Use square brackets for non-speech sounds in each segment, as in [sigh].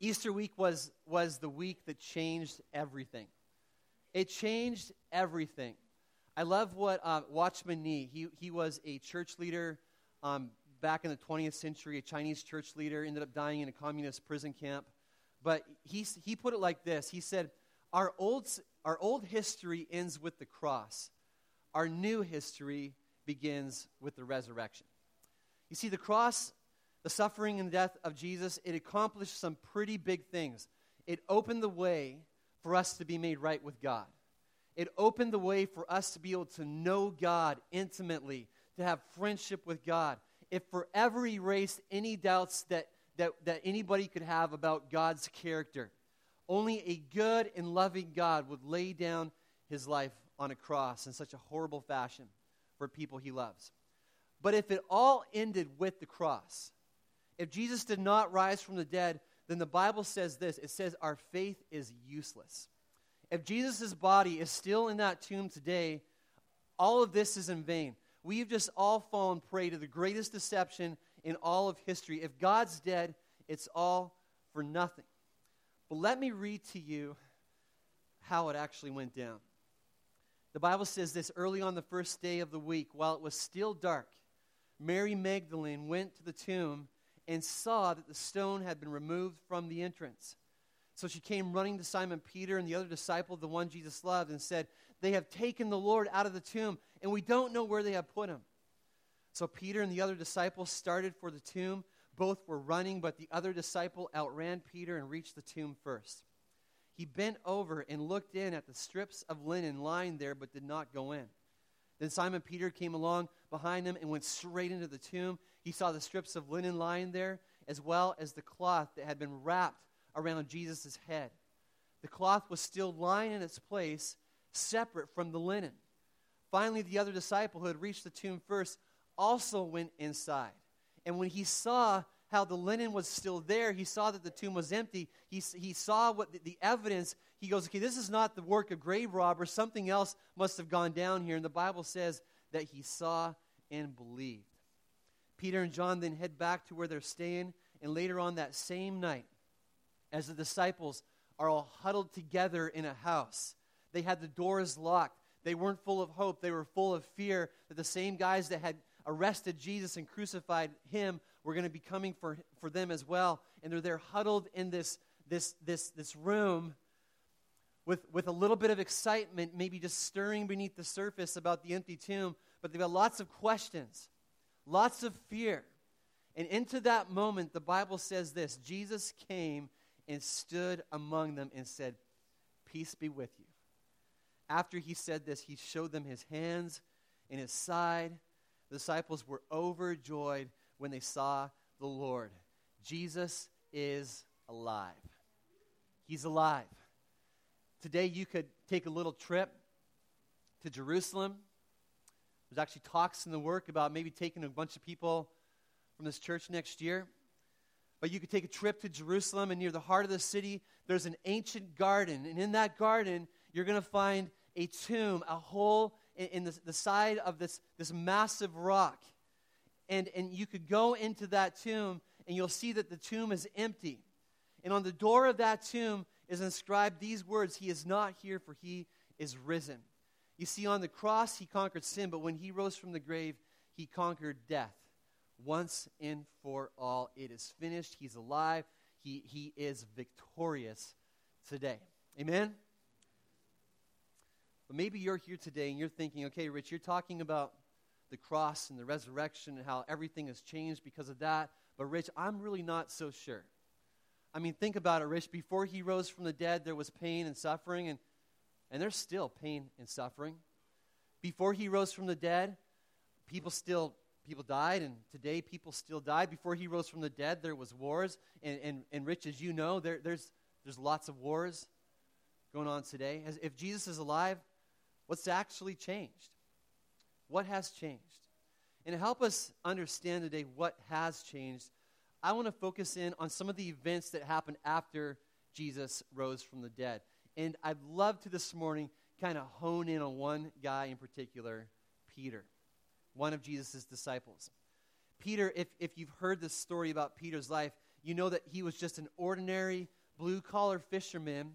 Easter week was, was the week that changed everything. It changed everything. I love what uh, Watchman Nee, he, he was a church leader um, back in the 20th century, a Chinese church leader, ended up dying in a communist prison camp. But he, he put it like this He said, our old, our old history ends with the cross, our new history begins with the resurrection. You see, the cross, the suffering and death of Jesus, it accomplished some pretty big things. It opened the way for us to be made right with God. It opened the way for us to be able to know God intimately, to have friendship with God. It forever erased any doubts that, that, that anybody could have about God's character. Only a good and loving God would lay down his life on a cross in such a horrible fashion for people he loves. But if it all ended with the cross, if Jesus did not rise from the dead, then the Bible says this it says our faith is useless. If Jesus' body is still in that tomb today, all of this is in vain. We've just all fallen prey to the greatest deception in all of history. If God's dead, it's all for nothing. But let me read to you how it actually went down. The Bible says this early on the first day of the week, while it was still dark, Mary Magdalene went to the tomb and saw that the stone had been removed from the entrance. So she came running to Simon Peter and the other disciple, the one Jesus loved, and said, They have taken the Lord out of the tomb, and we don't know where they have put him. So Peter and the other disciple started for the tomb. Both were running, but the other disciple outran Peter and reached the tomb first. He bent over and looked in at the strips of linen lying there, but did not go in. Then Simon Peter came along behind him and went straight into the tomb. He saw the strips of linen lying there, as well as the cloth that had been wrapped around Jesus' head. The cloth was still lying in its place, separate from the linen. Finally, the other disciple who had reached the tomb first also went inside. And when he saw how the linen was still there. He saw that the tomb was empty. He, he saw what the, the, evidence. He goes, okay, this is not the work of grave robbers. Something else must have gone down here. And the Bible says that he saw and believed. Peter and John then head back to where they're staying. And later on that same night, as the disciples are all huddled together in a house, they had the doors locked. They weren't full of hope. They were full of fear that the same guys that had arrested Jesus and crucified him were going to be coming for, for them as well. And they're there huddled in this, this, this, this room with, with a little bit of excitement, maybe just stirring beneath the surface about the empty tomb. But they've got lots of questions, lots of fear. And into that moment, the Bible says this Jesus came and stood among them and said, Peace be with you. After he said this, he showed them his hands and his side. The disciples were overjoyed when they saw the Lord. Jesus is alive. He's alive. Today, you could take a little trip to Jerusalem. There's actually talks in the work about maybe taking a bunch of people from this church next year. But you could take a trip to Jerusalem, and near the heart of the city, there's an ancient garden. And in that garden, you're going to find a tomb, a hole in, in the, the side of this, this massive rock and, and you could go into that tomb and you'll see that the tomb is empty. And on the door of that tomb is inscribed these words He is not here, for He is risen. You see, on the cross, He conquered sin, but when He rose from the grave, He conquered death once and for all. It is finished. He's alive. He, he is victorious today. Amen? But maybe you're here today and you're thinking, okay, Rich, you're talking about the cross and the resurrection and how everything has changed because of that. But, Rich, I'm really not so sure. I mean, think about it, Rich. Before he rose from the dead, there was pain and suffering, and, and there's still pain and suffering. Before he rose from the dead, people still people died, and today people still die. Before he rose from the dead, there was wars, and, and, and Rich, as you know, there, there's, there's lots of wars going on today. As, if Jesus is alive, what's actually changed? What has changed? And to help us understand today what has changed, I want to focus in on some of the events that happened after Jesus rose from the dead. And I'd love to this morning kind of hone in on one guy in particular, Peter, one of Jesus' disciples. Peter, if, if you've heard this story about Peter's life, you know that he was just an ordinary blue collar fisherman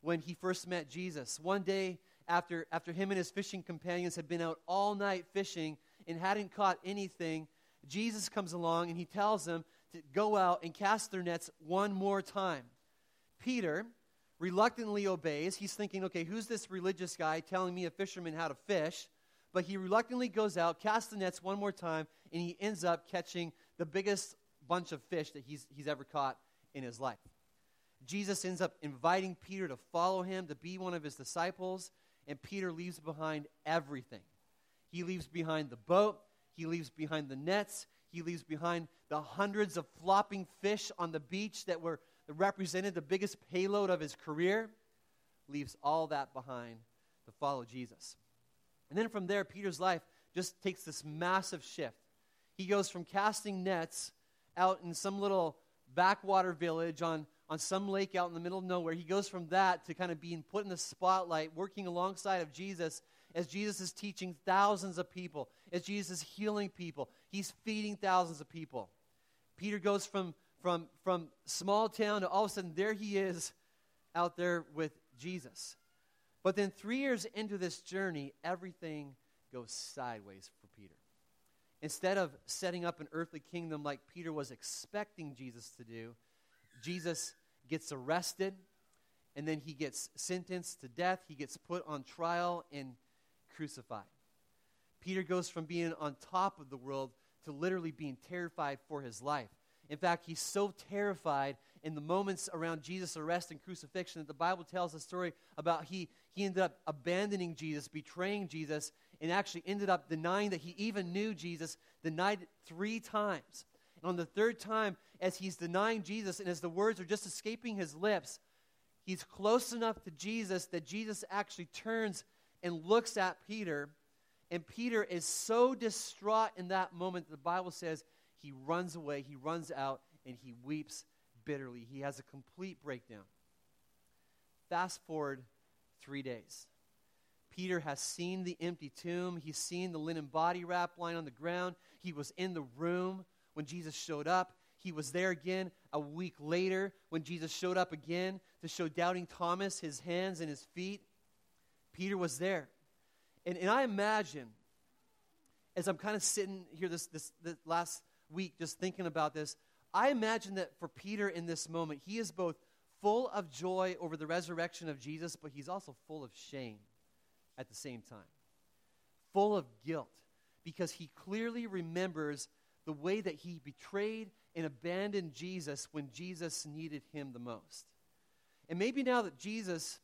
when he first met Jesus. One day, after, after him and his fishing companions had been out all night fishing and hadn't caught anything, Jesus comes along and he tells them to go out and cast their nets one more time. Peter reluctantly obeys. He's thinking, okay, who's this religious guy telling me, a fisherman, how to fish? But he reluctantly goes out, casts the nets one more time, and he ends up catching the biggest bunch of fish that he's, he's ever caught in his life. Jesus ends up inviting Peter to follow him, to be one of his disciples, and Peter leaves behind everything. He leaves behind the boat, he leaves behind the nets, he leaves behind the hundreds of flopping fish on the beach that were that represented the biggest payload of his career, leaves all that behind to follow Jesus. And then from there, Peter's life just takes this massive shift. He goes from casting nets out in some little backwater village on, on some lake out in the middle of nowhere. He goes from that to kind of being put in the spotlight, working alongside of Jesus as Jesus is teaching thousands of people, as Jesus is healing people. He's feeding thousands of people. Peter goes from, from, from small town to all of a sudden there he is out there with Jesus. But then three years into this journey, everything goes sideways for Peter. Instead of setting up an earthly kingdom like Peter was expecting Jesus to do, Jesus gets arrested and then he gets sentenced to death. He gets put on trial and crucified. Peter goes from being on top of the world to literally being terrified for his life. In fact, he's so terrified in the moments around Jesus' arrest and crucifixion that the Bible tells a story about he, he ended up abandoning Jesus, betraying Jesus, and actually ended up denying that he even knew Jesus, denied it three times. And on the third time, as he's denying Jesus and as the words are just escaping his lips, he's close enough to Jesus that Jesus actually turns and looks at Peter. And Peter is so distraught in that moment, the Bible says he runs away, he runs out, and he weeps bitterly. He has a complete breakdown. Fast forward three days. Peter has seen the empty tomb. He's seen the linen body wrap lying on the ground. He was in the room when Jesus showed up. He was there again a week later when Jesus showed up again to show doubting Thomas his hands and his feet. Peter was there. And, and I imagine, as I'm kind of sitting here this, this, this last week just thinking about this, I imagine that for Peter in this moment, he is both full of joy over the resurrection of Jesus, but he's also full of shame at the same time. Full of guilt because he clearly remembers the way that he betrayed and abandoned Jesus when Jesus needed him the most. And maybe now that Jesus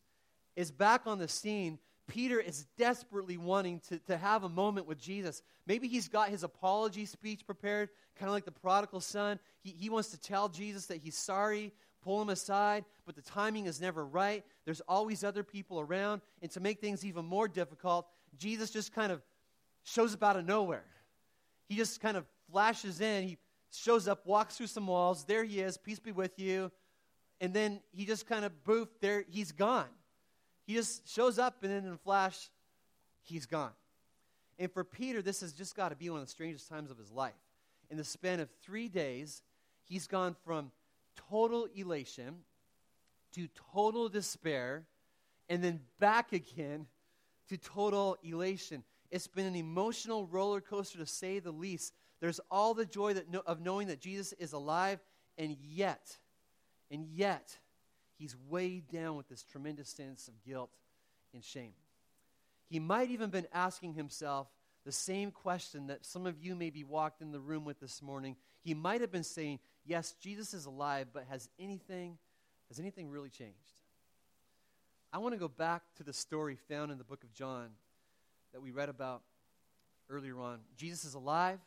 is back on the scene, Peter is desperately wanting to, to have a moment with Jesus. Maybe he's got his apology speech prepared, kind of like the prodigal son. He, he wants to tell Jesus that he's sorry, pull him aside, but the timing is never right. There's always other people around. And to make things even more difficult, Jesus just kind of shows up out of nowhere. He just kind of flashes in. He shows up, walks through some walls. There he is. Peace be with you. And then he just kind of boof, there he's gone. He just shows up and then in a flash, he's gone. And for Peter, this has just got to be one of the strangest times of his life. In the span of three days, he's gone from total elation to total despair and then back again to total elation. It's been an emotional roller coaster to say the least. There's all the joy that no, of knowing that Jesus is alive, and yet, and yet, he's weighed down with this tremendous sense of guilt and shame. He might even been asking himself the same question that some of you maybe walked in the room with this morning. He might have been saying, "Yes, Jesus is alive, but has anything has anything really changed?" I want to go back to the story found in the book of John that we read about earlier on. Jesus is alive.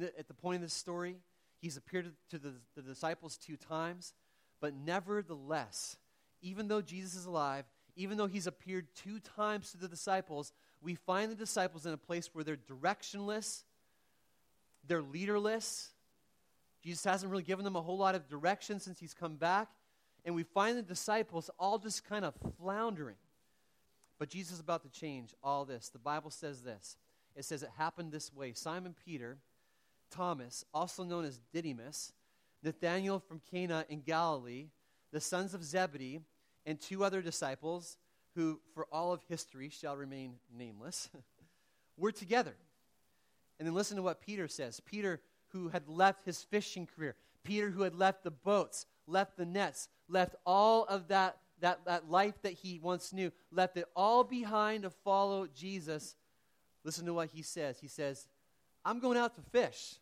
At the point of this story, he's appeared to the, the disciples two times. But nevertheless, even though Jesus is alive, even though he's appeared two times to the disciples, we find the disciples in a place where they're directionless, they're leaderless. Jesus hasn't really given them a whole lot of direction since he's come back. And we find the disciples all just kind of floundering. But Jesus is about to change all this. The Bible says this it says it happened this way Simon Peter, Thomas, also known as Didymus, Nathanael from Cana in Galilee, the sons of Zebedee, and two other disciples who, for all of history, shall remain nameless, [laughs] were together. And then listen to what Peter says. Peter, who had left his fishing career, Peter, who had left the boats, left the nets, left all of that, that, that life that he once knew, left it all behind to follow Jesus. Listen to what he says. He says, I'm going out to fish.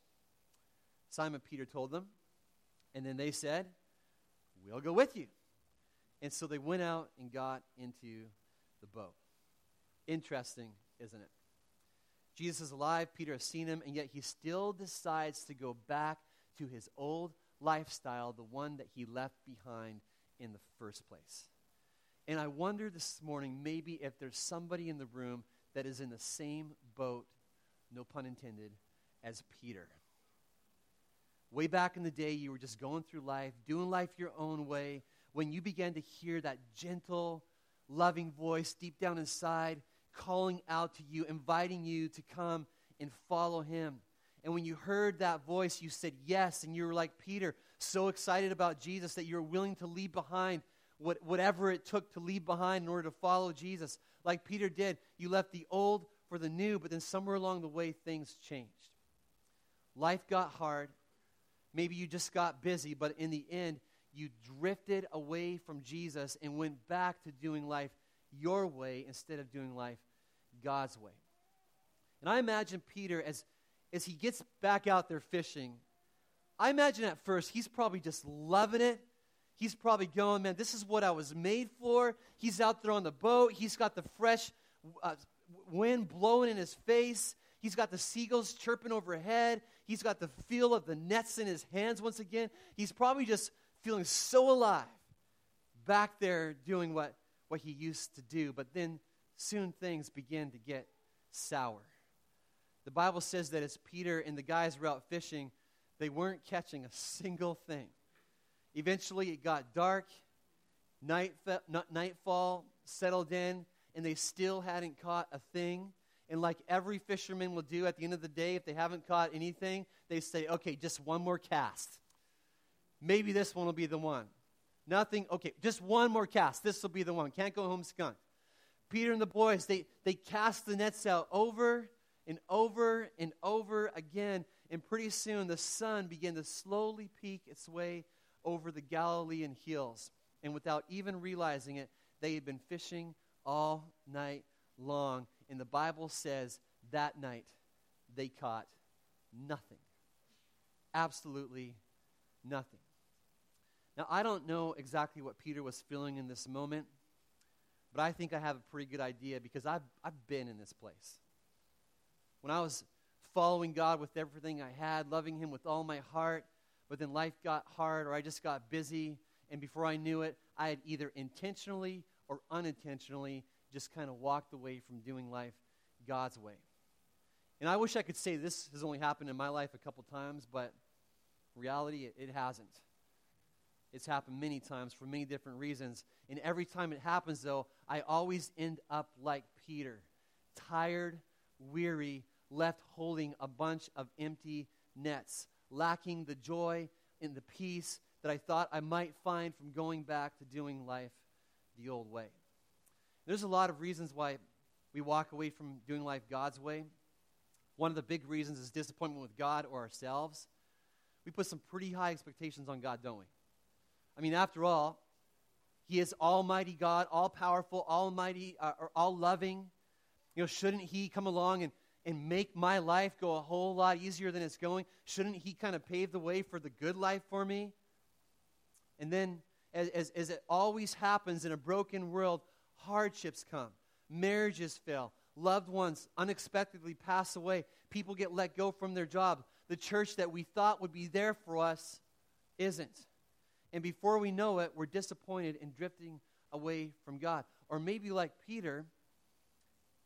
Simon Peter told them. And then they said, We'll go with you. And so they went out and got into the boat. Interesting, isn't it? Jesus is alive, Peter has seen him, and yet he still decides to go back to his old lifestyle, the one that he left behind in the first place. And I wonder this morning maybe if there's somebody in the room that is in the same boat, no pun intended, as Peter. Way back in the day, you were just going through life, doing life your own way, when you began to hear that gentle, loving voice deep down inside calling out to you, inviting you to come and follow him. And when you heard that voice, you said yes, and you were like Peter, so excited about Jesus that you were willing to leave behind what, whatever it took to leave behind in order to follow Jesus. Like Peter did, you left the old for the new, but then somewhere along the way, things changed. Life got hard. Maybe you just got busy, but in the end, you drifted away from Jesus and went back to doing life your way instead of doing life God's way. And I imagine Peter, as, as he gets back out there fishing, I imagine at first he's probably just loving it. He's probably going, man, this is what I was made for. He's out there on the boat. He's got the fresh uh, wind blowing in his face. He's got the seagulls chirping overhead. He's got the feel of the nets in his hands once again. He's probably just feeling so alive back there doing what what he used to do. But then soon things begin to get sour. The Bible says that as Peter and the guys were out fishing, they weren't catching a single thing. Eventually, it got dark, night, nightfall settled in, and they still hadn't caught a thing. And like every fisherman will do at the end of the day, if they haven't caught anything, they say, okay, just one more cast. Maybe this one will be the one. Nothing. Okay, just one more cast. This will be the one. Can't go home skunk. Peter and the boys, they, they cast the nets out over and over and over again. And pretty soon the sun began to slowly peek its way over the Galilean hills. And without even realizing it, they had been fishing all night long. And the Bible says that night they caught nothing. Absolutely nothing. Now, I don't know exactly what Peter was feeling in this moment, but I think I have a pretty good idea because I've, I've been in this place. When I was following God with everything I had, loving Him with all my heart, but then life got hard or I just got busy, and before I knew it, I had either intentionally or unintentionally just kind of walked away from doing life God's way. And I wish I could say this has only happened in my life a couple times, but reality, it, it hasn't. It's happened many times for many different reasons. And every time it happens, though, I always end up like Peter tired, weary, left holding a bunch of empty nets, lacking the joy and the peace that I thought I might find from going back to doing life the old way. There's a lot of reasons why we walk away from doing life God's way. One of the big reasons is disappointment with God or ourselves. We put some pretty high expectations on God, don't we? I mean, after all, He is Almighty God, all powerful, Almighty, uh, or all loving. You know, shouldn't He come along and, and make my life go a whole lot easier than it's going? Shouldn't He kind of pave the way for the good life for me? And then, as, as, as it always happens in a broken world, hardships come, marriages fail, loved ones unexpectedly pass away, people get let go from their job. The church that we thought would be there for us isn't. And before we know it, we're disappointed and drifting away from God. Or maybe like Peter,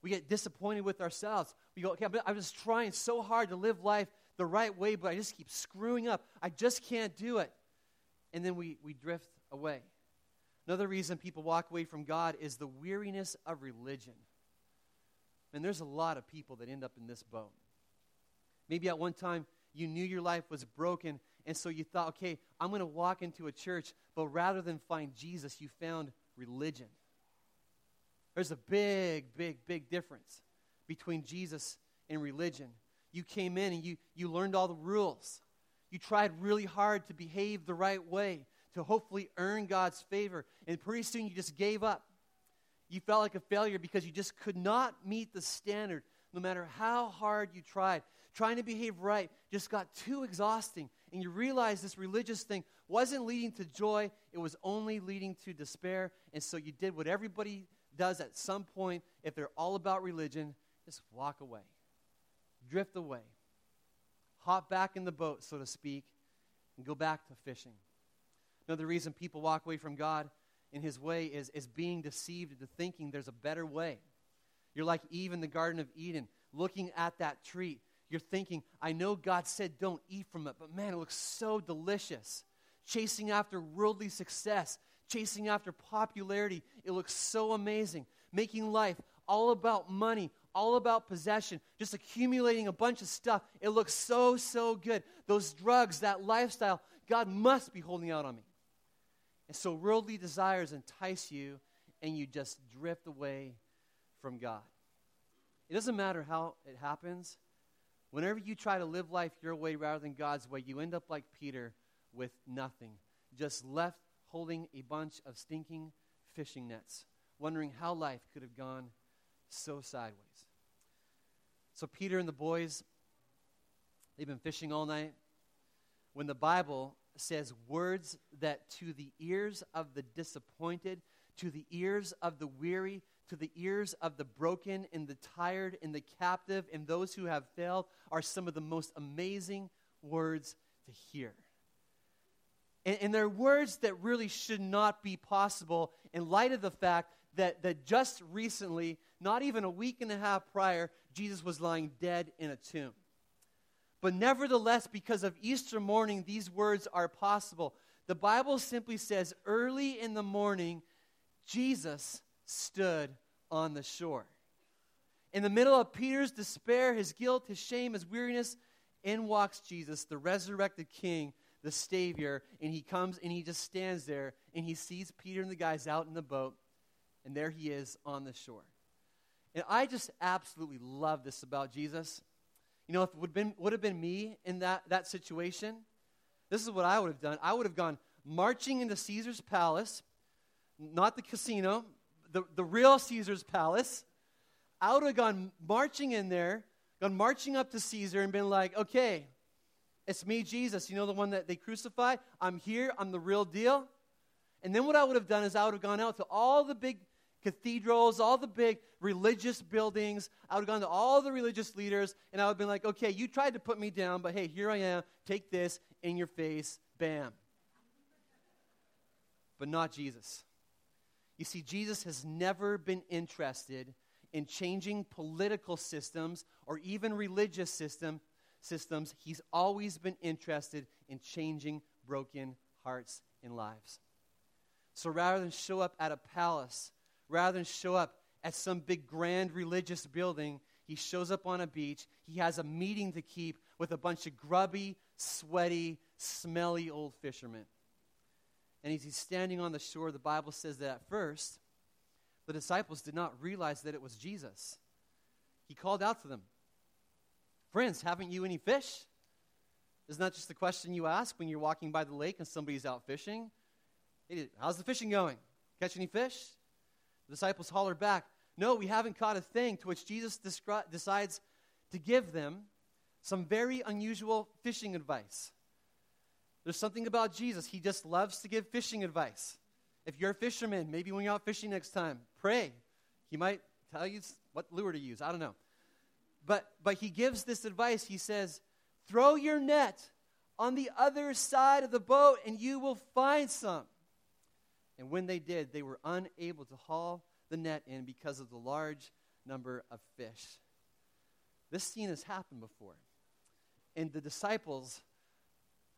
we get disappointed with ourselves. We go, okay, I'm just trying so hard to live life the right way, but I just keep screwing up. I just can't do it. And then we, we drift away. Another reason people walk away from God is the weariness of religion. And there's a lot of people that end up in this boat. Maybe at one time you knew your life was broken And so you thought, okay, I'm going to walk into a church, but rather than find Jesus, you found religion. There's a big, big, big difference between Jesus and religion. You came in and you, you learned all the rules. You tried really hard to behave the right way, to hopefully earn God's favor. And pretty soon you just gave up. You felt like a failure because you just could not meet the standard, no matter how hard you tried. Trying to behave right just got too exhausting. And you realized this religious thing wasn't leading to joy, it was only leading to despair. And so you did what everybody does at some point if they're all about religion just walk away, drift away, hop back in the boat, so to speak, and go back to fishing. Another reason people walk away from God in His way is, is being deceived into thinking there's a better way. You're like Eve in the Garden of Eden, looking at that tree. You're thinking, I know God said don't eat from it, but man, it looks so delicious. Chasing after worldly success, chasing after popularity, it looks so amazing. Making life all about money, all about possession, just accumulating a bunch of stuff. It looks so, so good. Those drugs, that lifestyle, God must be holding out on me. And so worldly desires entice you, and you just drift away from God. It doesn't matter how it happens. Whenever you try to live life your way rather than God's way, you end up like Peter with nothing, just left holding a bunch of stinking fishing nets, wondering how life could have gone so sideways. So, Peter and the boys, they've been fishing all night. When the Bible says words that to the ears of the disappointed, to the ears of the weary, to the ears of the broken and the tired and the captive and those who have failed are some of the most amazing words to hear. And, and they're words that really should not be possible in light of the fact that, that just recently, not even a week and a half prior, Jesus was lying dead in a tomb. But nevertheless, because of Easter morning, these words are possible. The Bible simply says, early in the morning, Jesus stood on the shore. In the middle of Peter's despair, his guilt, his shame, his weariness, in walks Jesus, the resurrected King, the Savior, and he comes and he just stands there and he sees Peter and the guys out in the boat, and there he is on the shore. And I just absolutely love this about Jesus. You know, if it would, been, would have been me in that, that situation, this is what I would have done. I would have gone marching into Caesar's palace, not the casino, the, the real Caesar's palace. I would have gone marching in there, gone marching up to Caesar and been like, okay, it's me, Jesus. You know the one that they crucified? I'm here. I'm the real deal. And then what I would have done is I would have gone out to all the big cathedrals, all the big religious buildings. I would have gone to all the religious leaders, and I would have been like, okay, you tried to put me down, but hey, here I am. Take this in your face. Bam. But not Jesus. You see, Jesus has never been interested in changing political systems or even religious system, systems. He's always been interested in changing broken hearts and lives. So rather than show up at a palace rather than show up at some big grand religious building, he shows up on a beach. He has a meeting to keep with a bunch of grubby, sweaty, smelly old fishermen. And as he's standing on the shore, the Bible says that at first, the disciples did not realize that it was Jesus. He called out to them, Friends, haven't you any fish? Isn't that just the question you ask when you're walking by the lake and somebody's out fishing? Hey, how's the fishing going? Catch any fish? The disciples holler back, No, we haven't caught a thing, to which Jesus descri- decides to give them some very unusual fishing advice. There's something about Jesus, he just loves to give fishing advice. If you're a fisherman, maybe when you're out fishing next time, pray. He might tell you what lure to use. I don't know. But, but he gives this advice. He says, Throw your net on the other side of the boat and you will find some. And when they did, they were unable to haul the net in because of the large number of fish. This scene has happened before. And the disciples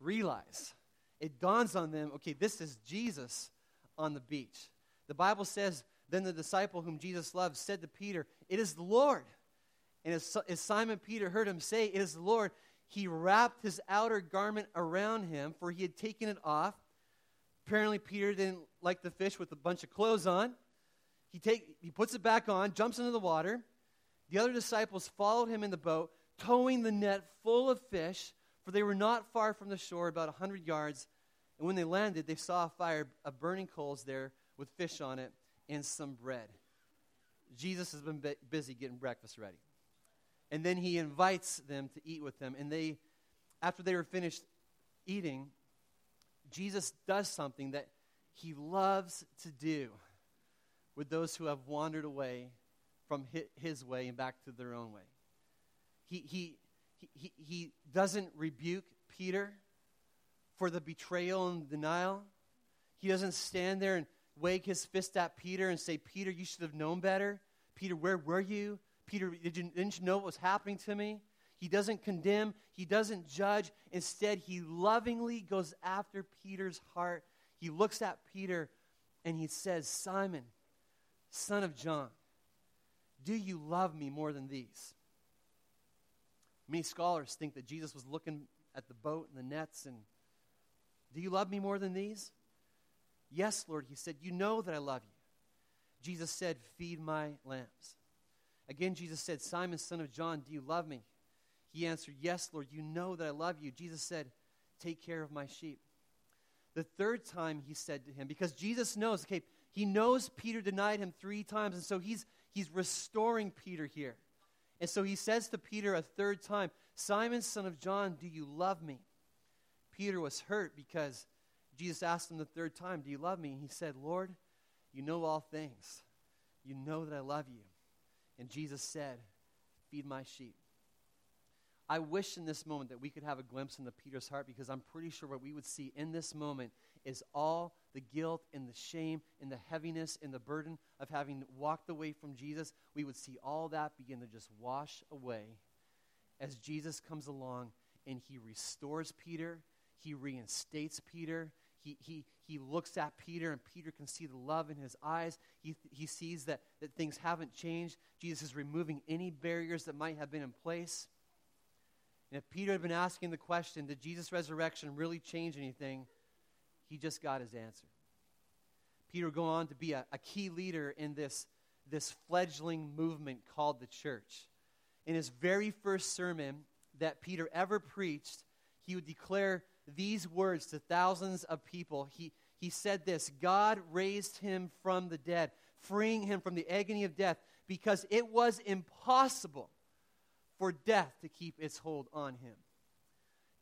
realize, it dawns on them, okay, this is Jesus on the beach. The Bible says, then the disciple whom Jesus loved said to Peter, It is the Lord. And as, as Simon Peter heard him say, It is the Lord, he wrapped his outer garment around him, for he had taken it off. Apparently, Peter didn't like the fish with a bunch of clothes on. He, take, he puts it back on, jumps into the water. The other disciples followed him in the boat, towing the net full of fish, for they were not far from the shore, about a hundred yards. And when they landed, they saw a fire of burning coals there with fish on it and some bread. Jesus has been busy getting breakfast ready. And then he invites them to eat with him. And they, after they were finished eating, Jesus does something that he loves to do with those who have wandered away from his way and back to their own way. He, he, he, he doesn't rebuke Peter for the betrayal and denial. He doesn't stand there and wag his fist at Peter and say, Peter, you should have known better. Peter, where were you? Peter, did you, didn't you know what was happening to me? He doesn't condemn, he doesn't judge. Instead, he lovingly goes after Peter's heart. He looks at Peter and he says, Simon, son of John, do you love me more than these? Many scholars think that Jesus was looking at the boat and the nets and, do you love me more than these? Yes, Lord, he said, You know that I love you. Jesus said, Feed my lambs. Again, Jesus said, Simon, son of John, do you love me? He answered, Yes, Lord, you know that I love you. Jesus said, Take care of my sheep. The third time he said to him, because Jesus knows, okay, he knows Peter denied him three times, and so he's, he's restoring Peter here. And so he says to Peter a third time, Simon, son of John, do you love me? Peter was hurt because Jesus asked him the third time, Do you love me? And he said, Lord, you know all things. You know that I love you. And Jesus said, Feed my sheep. I wish in this moment that we could have a glimpse into Peter's heart because I'm pretty sure what we would see in this moment is all the guilt and the shame and the heaviness and the burden of having walked away from Jesus. We would see all that begin to just wash away as Jesus comes along and he restores Peter, he reinstates Peter, he, he, he looks at Peter, and Peter can see the love in his eyes. He, he sees that, that things haven't changed. Jesus is removing any barriers that might have been in place. And if Peter had been asking the question, did Jesus' resurrection really change anything? He just got his answer. Peter would go on to be a, a key leader in this, this fledgling movement called the church. In his very first sermon that Peter ever preached, he would declare these words to thousands of people. He, he said this God raised him from the dead, freeing him from the agony of death, because it was impossible for death to keep its hold on him.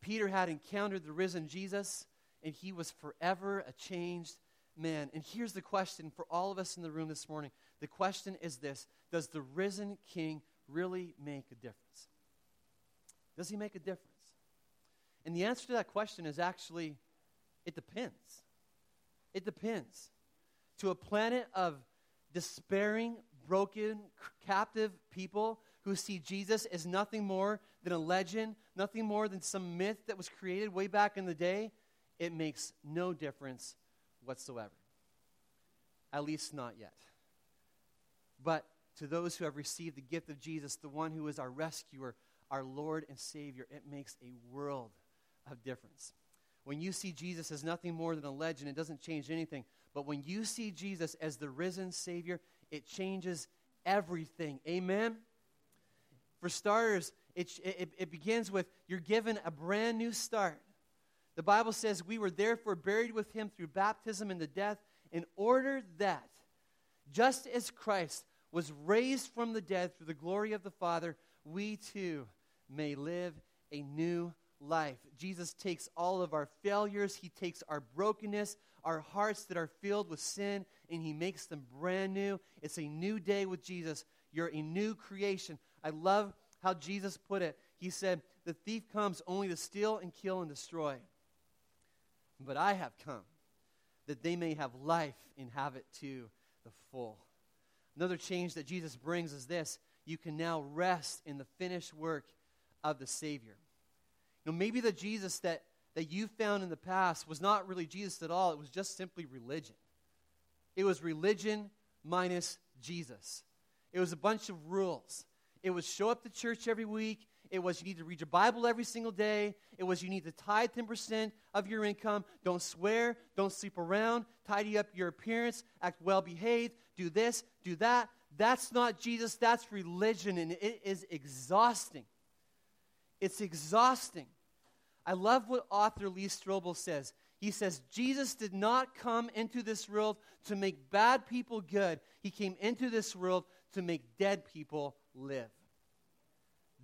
Peter had encountered the risen Jesus, and he was forever a changed man. And here's the question for all of us in the room this morning the question is this Does the risen king really make a difference? Does he make a difference? And the answer to that question is actually it depends. It depends. To a planet of despairing, broken, captive people who see Jesus as nothing more than a legend, nothing more than some myth that was created way back in the day, it makes no difference whatsoever. At least not yet. But to those who have received the gift of Jesus, the one who is our rescuer, our Lord and Savior, it makes a world of difference. When you see Jesus as nothing more than a legend, it doesn't change anything. But when you see Jesus as the risen Savior, it changes everything. Amen? For starters, it, it, it begins with you're given a brand new start. The Bible says we were therefore buried with him through baptism into death, in order that, just as Christ was raised from the dead through the glory of the Father, we too may live a new life. Jesus takes all of our failures, He takes our brokenness, our hearts that are filled with sin, and He makes them brand new. It's a new day with Jesus. You're a new creation. I love how Jesus put it. He said, The thief comes only to steal and kill and destroy. But I have come that they may have life and have it to the full. Another change that Jesus brings is this you can now rest in the finished work of the Savior. You know, maybe the Jesus that, that you found in the past was not really Jesus at all, it was just simply religion. It was religion minus Jesus. It was a bunch of rules. It was show up to church every week. It was you need to read your Bible every single day. It was you need to tithe 10% of your income. Don't swear. Don't sleep around. Tidy up your appearance. Act well behaved. Do this. Do that. That's not Jesus. That's religion, and it is exhausting. It's exhausting. I love what author Lee Strobel says. He says, Jesus did not come into this world to make bad people good. He came into this world to make dead people live.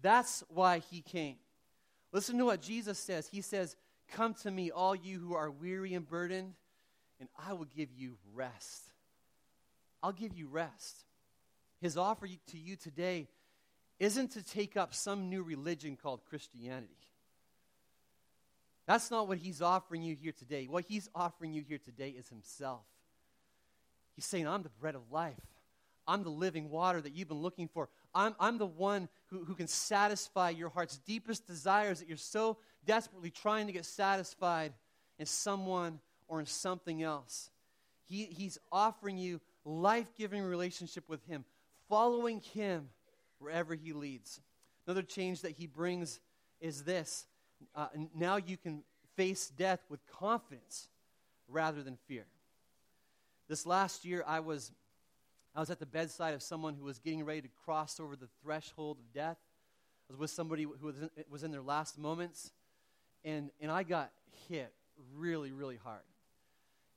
That's why he came. Listen to what Jesus says. He says, Come to me, all you who are weary and burdened, and I will give you rest. I'll give you rest. His offer to you today isn't to take up some new religion called Christianity. That's not what he's offering you here today. What he's offering you here today is himself. He's saying, I'm the bread of life. I'm the living water that you've been looking for. I'm, I'm the one who, who can satisfy your heart's deepest desires that you're so desperately trying to get satisfied in someone or in something else. He, he's offering you life giving relationship with Him, following Him wherever He leads. Another change that He brings is this uh, now you can face death with confidence rather than fear. This last year, I was I was at the bedside of someone who was getting ready to cross over the threshold of death. I was with somebody who was in, was in their last moments, and, and I got hit really, really hard.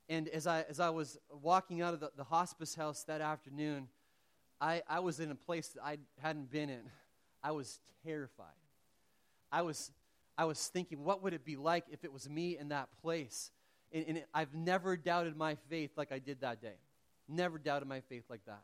And as I, as I was walking out of the, the hospice house that afternoon, I, I was in a place that I hadn't been in. I was terrified. I was, I was thinking, what would it be like if it was me in that place? And, and it, I've never doubted my faith like I did that day. Never doubted my faith like that.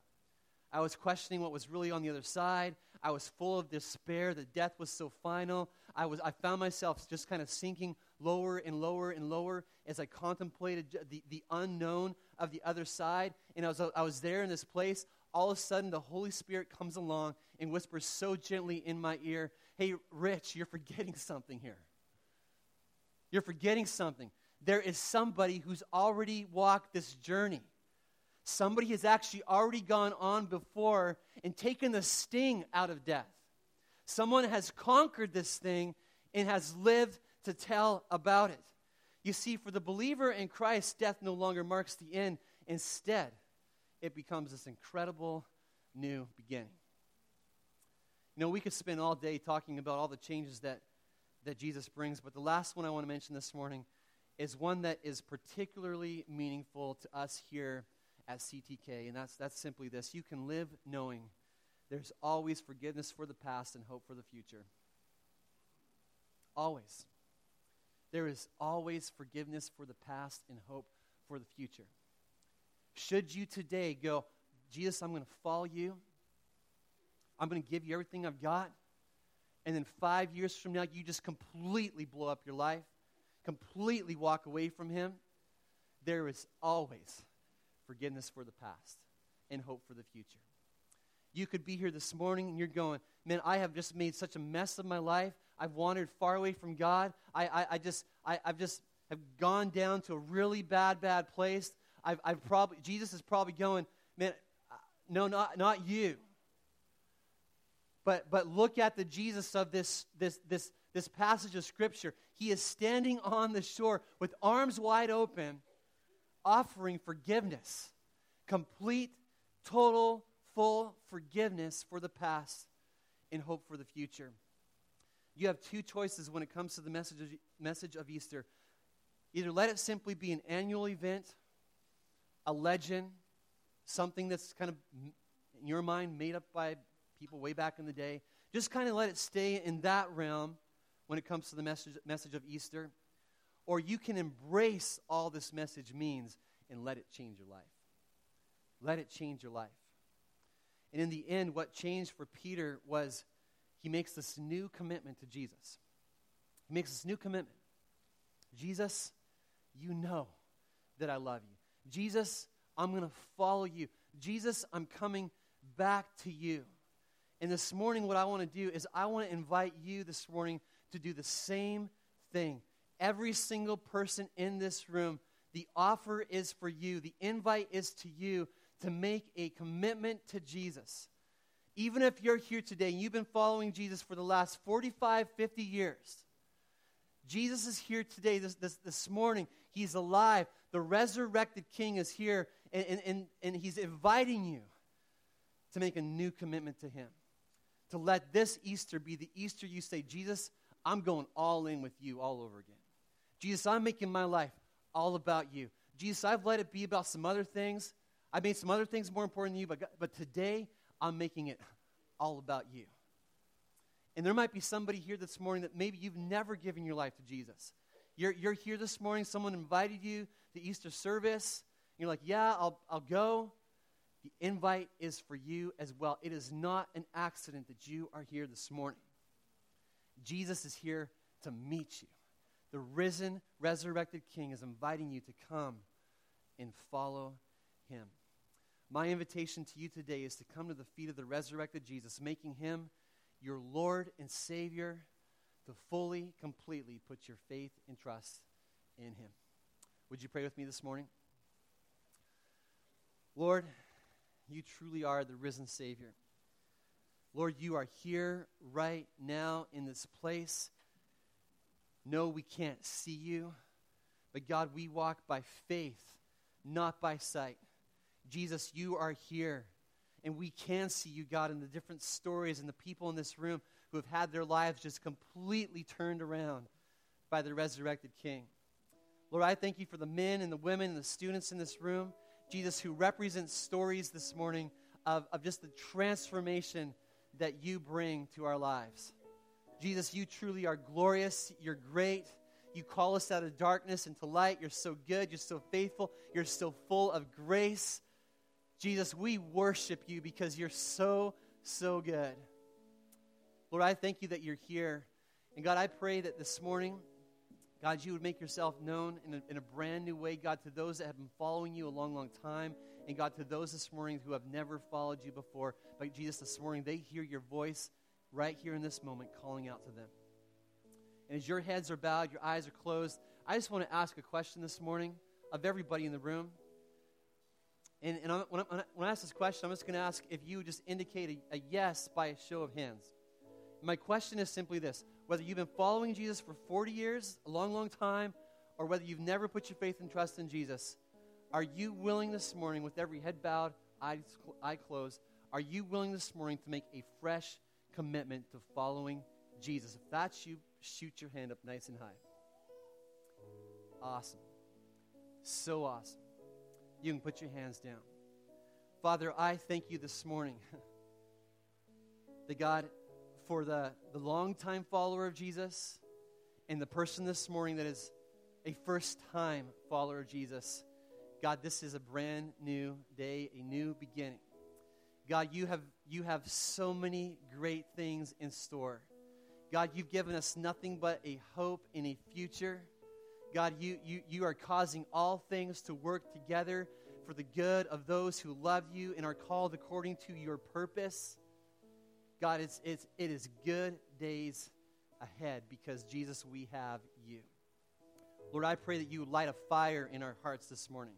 I was questioning what was really on the other side. I was full of despair that death was so final. I, was, I found myself just kind of sinking lower and lower and lower as I contemplated the, the unknown of the other side. And I was, I was there in this place. All of a sudden, the Holy Spirit comes along and whispers so gently in my ear, Hey, Rich, you're forgetting something here. You're forgetting something. There is somebody who's already walked this journey. Somebody has actually already gone on before and taken the sting out of death. Someone has conquered this thing and has lived to tell about it. You see, for the believer in Christ, death no longer marks the end. Instead, it becomes this incredible new beginning. You know, we could spend all day talking about all the changes that, that Jesus brings, but the last one I want to mention this morning is one that is particularly meaningful to us here at CTK, and that's, that's simply this you can live knowing there's always forgiveness for the past and hope for the future. Always. There is always forgiveness for the past and hope for the future. Should you today go, Jesus, I'm going to follow you, I'm going to give you everything I've got, and then five years from now, you just completely blow up your life, completely walk away from Him, there is always forgiveness for the past and hope for the future. You could be here this morning and you're going, man, I have just made such a mess of my life. I've wandered far away from God. I, I, I just, I, I've just have gone down to a really bad, bad place. I've, I've probably, Jesus is probably going, man, no, not, not you. But, but look at the Jesus of this, this, this, this passage of Scripture. He is standing on the shore with arms wide open offering forgiveness complete, total, full forgiveness for the past and hope for the future. You have two choices when it comes to the message of, message of Easter. Either let it simply be an annual event, a legend, something that's kind of, in your mind, made up by people way back in the day. Just kind of let it stay in that realm when it comes to the message, message of Easter or you can embrace all this message means and let it change your life. Let it change your life. And in the end, what changed for Peter was he makes this new commitment to Jesus. He makes this new commitment. Jesus, you know that I love you. Jesus, I'm going to follow you. Jesus, I'm coming back to you. And this morning, what I want to do is I want to invite you this morning to do the same thing every single person in this room, the offer is for you. The invite is to you to make a commitment to Jesus. Even if you're here today and you've been following Jesus for the last 45, 50 years, Jesus is here today, this, this, this morning. He's alive. The resurrected King is here, and, and, and, and He's inviting you to make a new commitment to Him. To let this Easter be the Easter you say, Jesus, I'm going all in with you all over again. Jesus, I'm making my life all about you. Jesus, I've let it be about some other things. I made some other things more important than you, but, but today I'm making it all about you. And there might be somebody here this morning that maybe you've never given your life to Jesus. You're, you're here this morning, someone invited you to Easter service. You're like, yeah, I'll, I'll go. The invite is for you as well. It is not an accident that you are here this morning. Jesus is here to meet you. The risen, resurrected King is inviting you to come and follow him. My invitation to you today is to come to the feet of the resurrected Jesus, making him your Lord and Savior, to fully, completely put your faith and trust in him. Would you pray with me this morning? Lord, you truly are the risen Savior. Lord, you are here right now in this place. No, we can't see you, but God, we walk by faith, not by sight. Jesus, you are here, and we can see you, God, in the different stories and the people in this room who have had their lives just completely turned around by the resurrected King. Lord, I thank you for the men and the women and the students in this room, Jesus, who represent stories this morning of, of just the transformation that you bring to our lives. Jesus, you truly are glorious. You're great. You call us out of darkness into light. You're so good. You're so faithful. You're so full of grace. Jesus, we worship you because you're so, so good. Lord, I thank you that you're here. And God, I pray that this morning, God, you would make yourself known in a, in a brand new way, God, to those that have been following you a long, long time. And God, to those this morning who have never followed you before, but Jesus, this morning, they hear your voice right here in this moment calling out to them. And as your heads are bowed, your eyes are closed, I just want to ask a question this morning of everybody in the room. And, and when, I, when I ask this question, I'm just going to ask if you just indicate a, a yes by a show of hands. My question is simply this whether you've been following Jesus for 40 years, a long, long time, or whether you've never put your faith and trust in Jesus, are you willing this morning, with every head bowed, eyes eye closed, are you willing this morning to make a fresh commitment to following Jesus? If that's you, shoot your hand up nice and high. Awesome. So awesome. You can put your hands down. Father, I thank you this morning [laughs] that God, for the, the longtime follower of Jesus and the person this morning that is a first time follower of Jesus, God, this is a brand new day, a new beginning. God, you have, you have so many great things in store. God, you've given us nothing but a hope in a future. God, you, you, you are causing all things to work together for the good of those who love you and are called according to your purpose. God, it's, it's, it is good days ahead because, Jesus, we have you. Lord, I pray that you light a fire in our hearts this morning.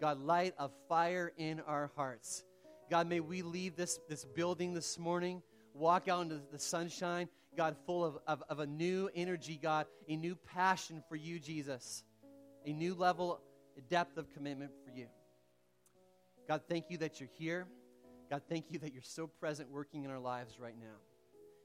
God, light a fire in our hearts. God, may we leave this, this building this morning, walk out into the sunshine, God, full of, of, of a new energy, God, a new passion for you, Jesus, a new level, a depth of commitment for you. God, thank you that you're here. God, thank you that you're so present working in our lives right now.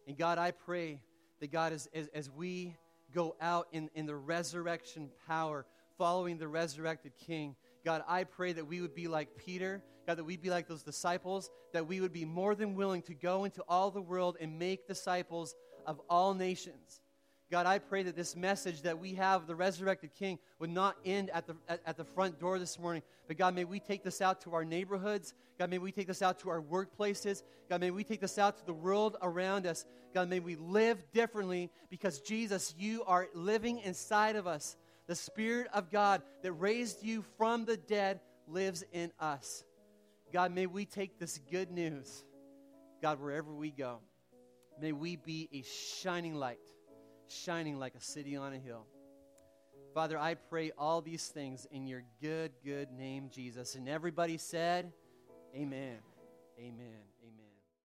And God, I pray that God, as, as, as we go out in, in the resurrection power, following the resurrected King, God, I pray that we would be like Peter God, that we'd be like those disciples, that we would be more than willing to go into all the world and make disciples of all nations. God, I pray that this message that we have, the resurrected King, would not end at the, at, at, the front door this morning. But God, may we take this out to our neighborhoods. God, may we take this out to our workplaces. God, may we take this out to the world around us. God, may we live differently because Jesus, you are living inside of us. The Spirit of God that raised you from the dead lives in us. God, may we take this good news, God, wherever we go. May we be a shining light, shining like a city on a hill. Father, I pray all these things in your good, good name, Jesus. And everybody said, Amen. Amen.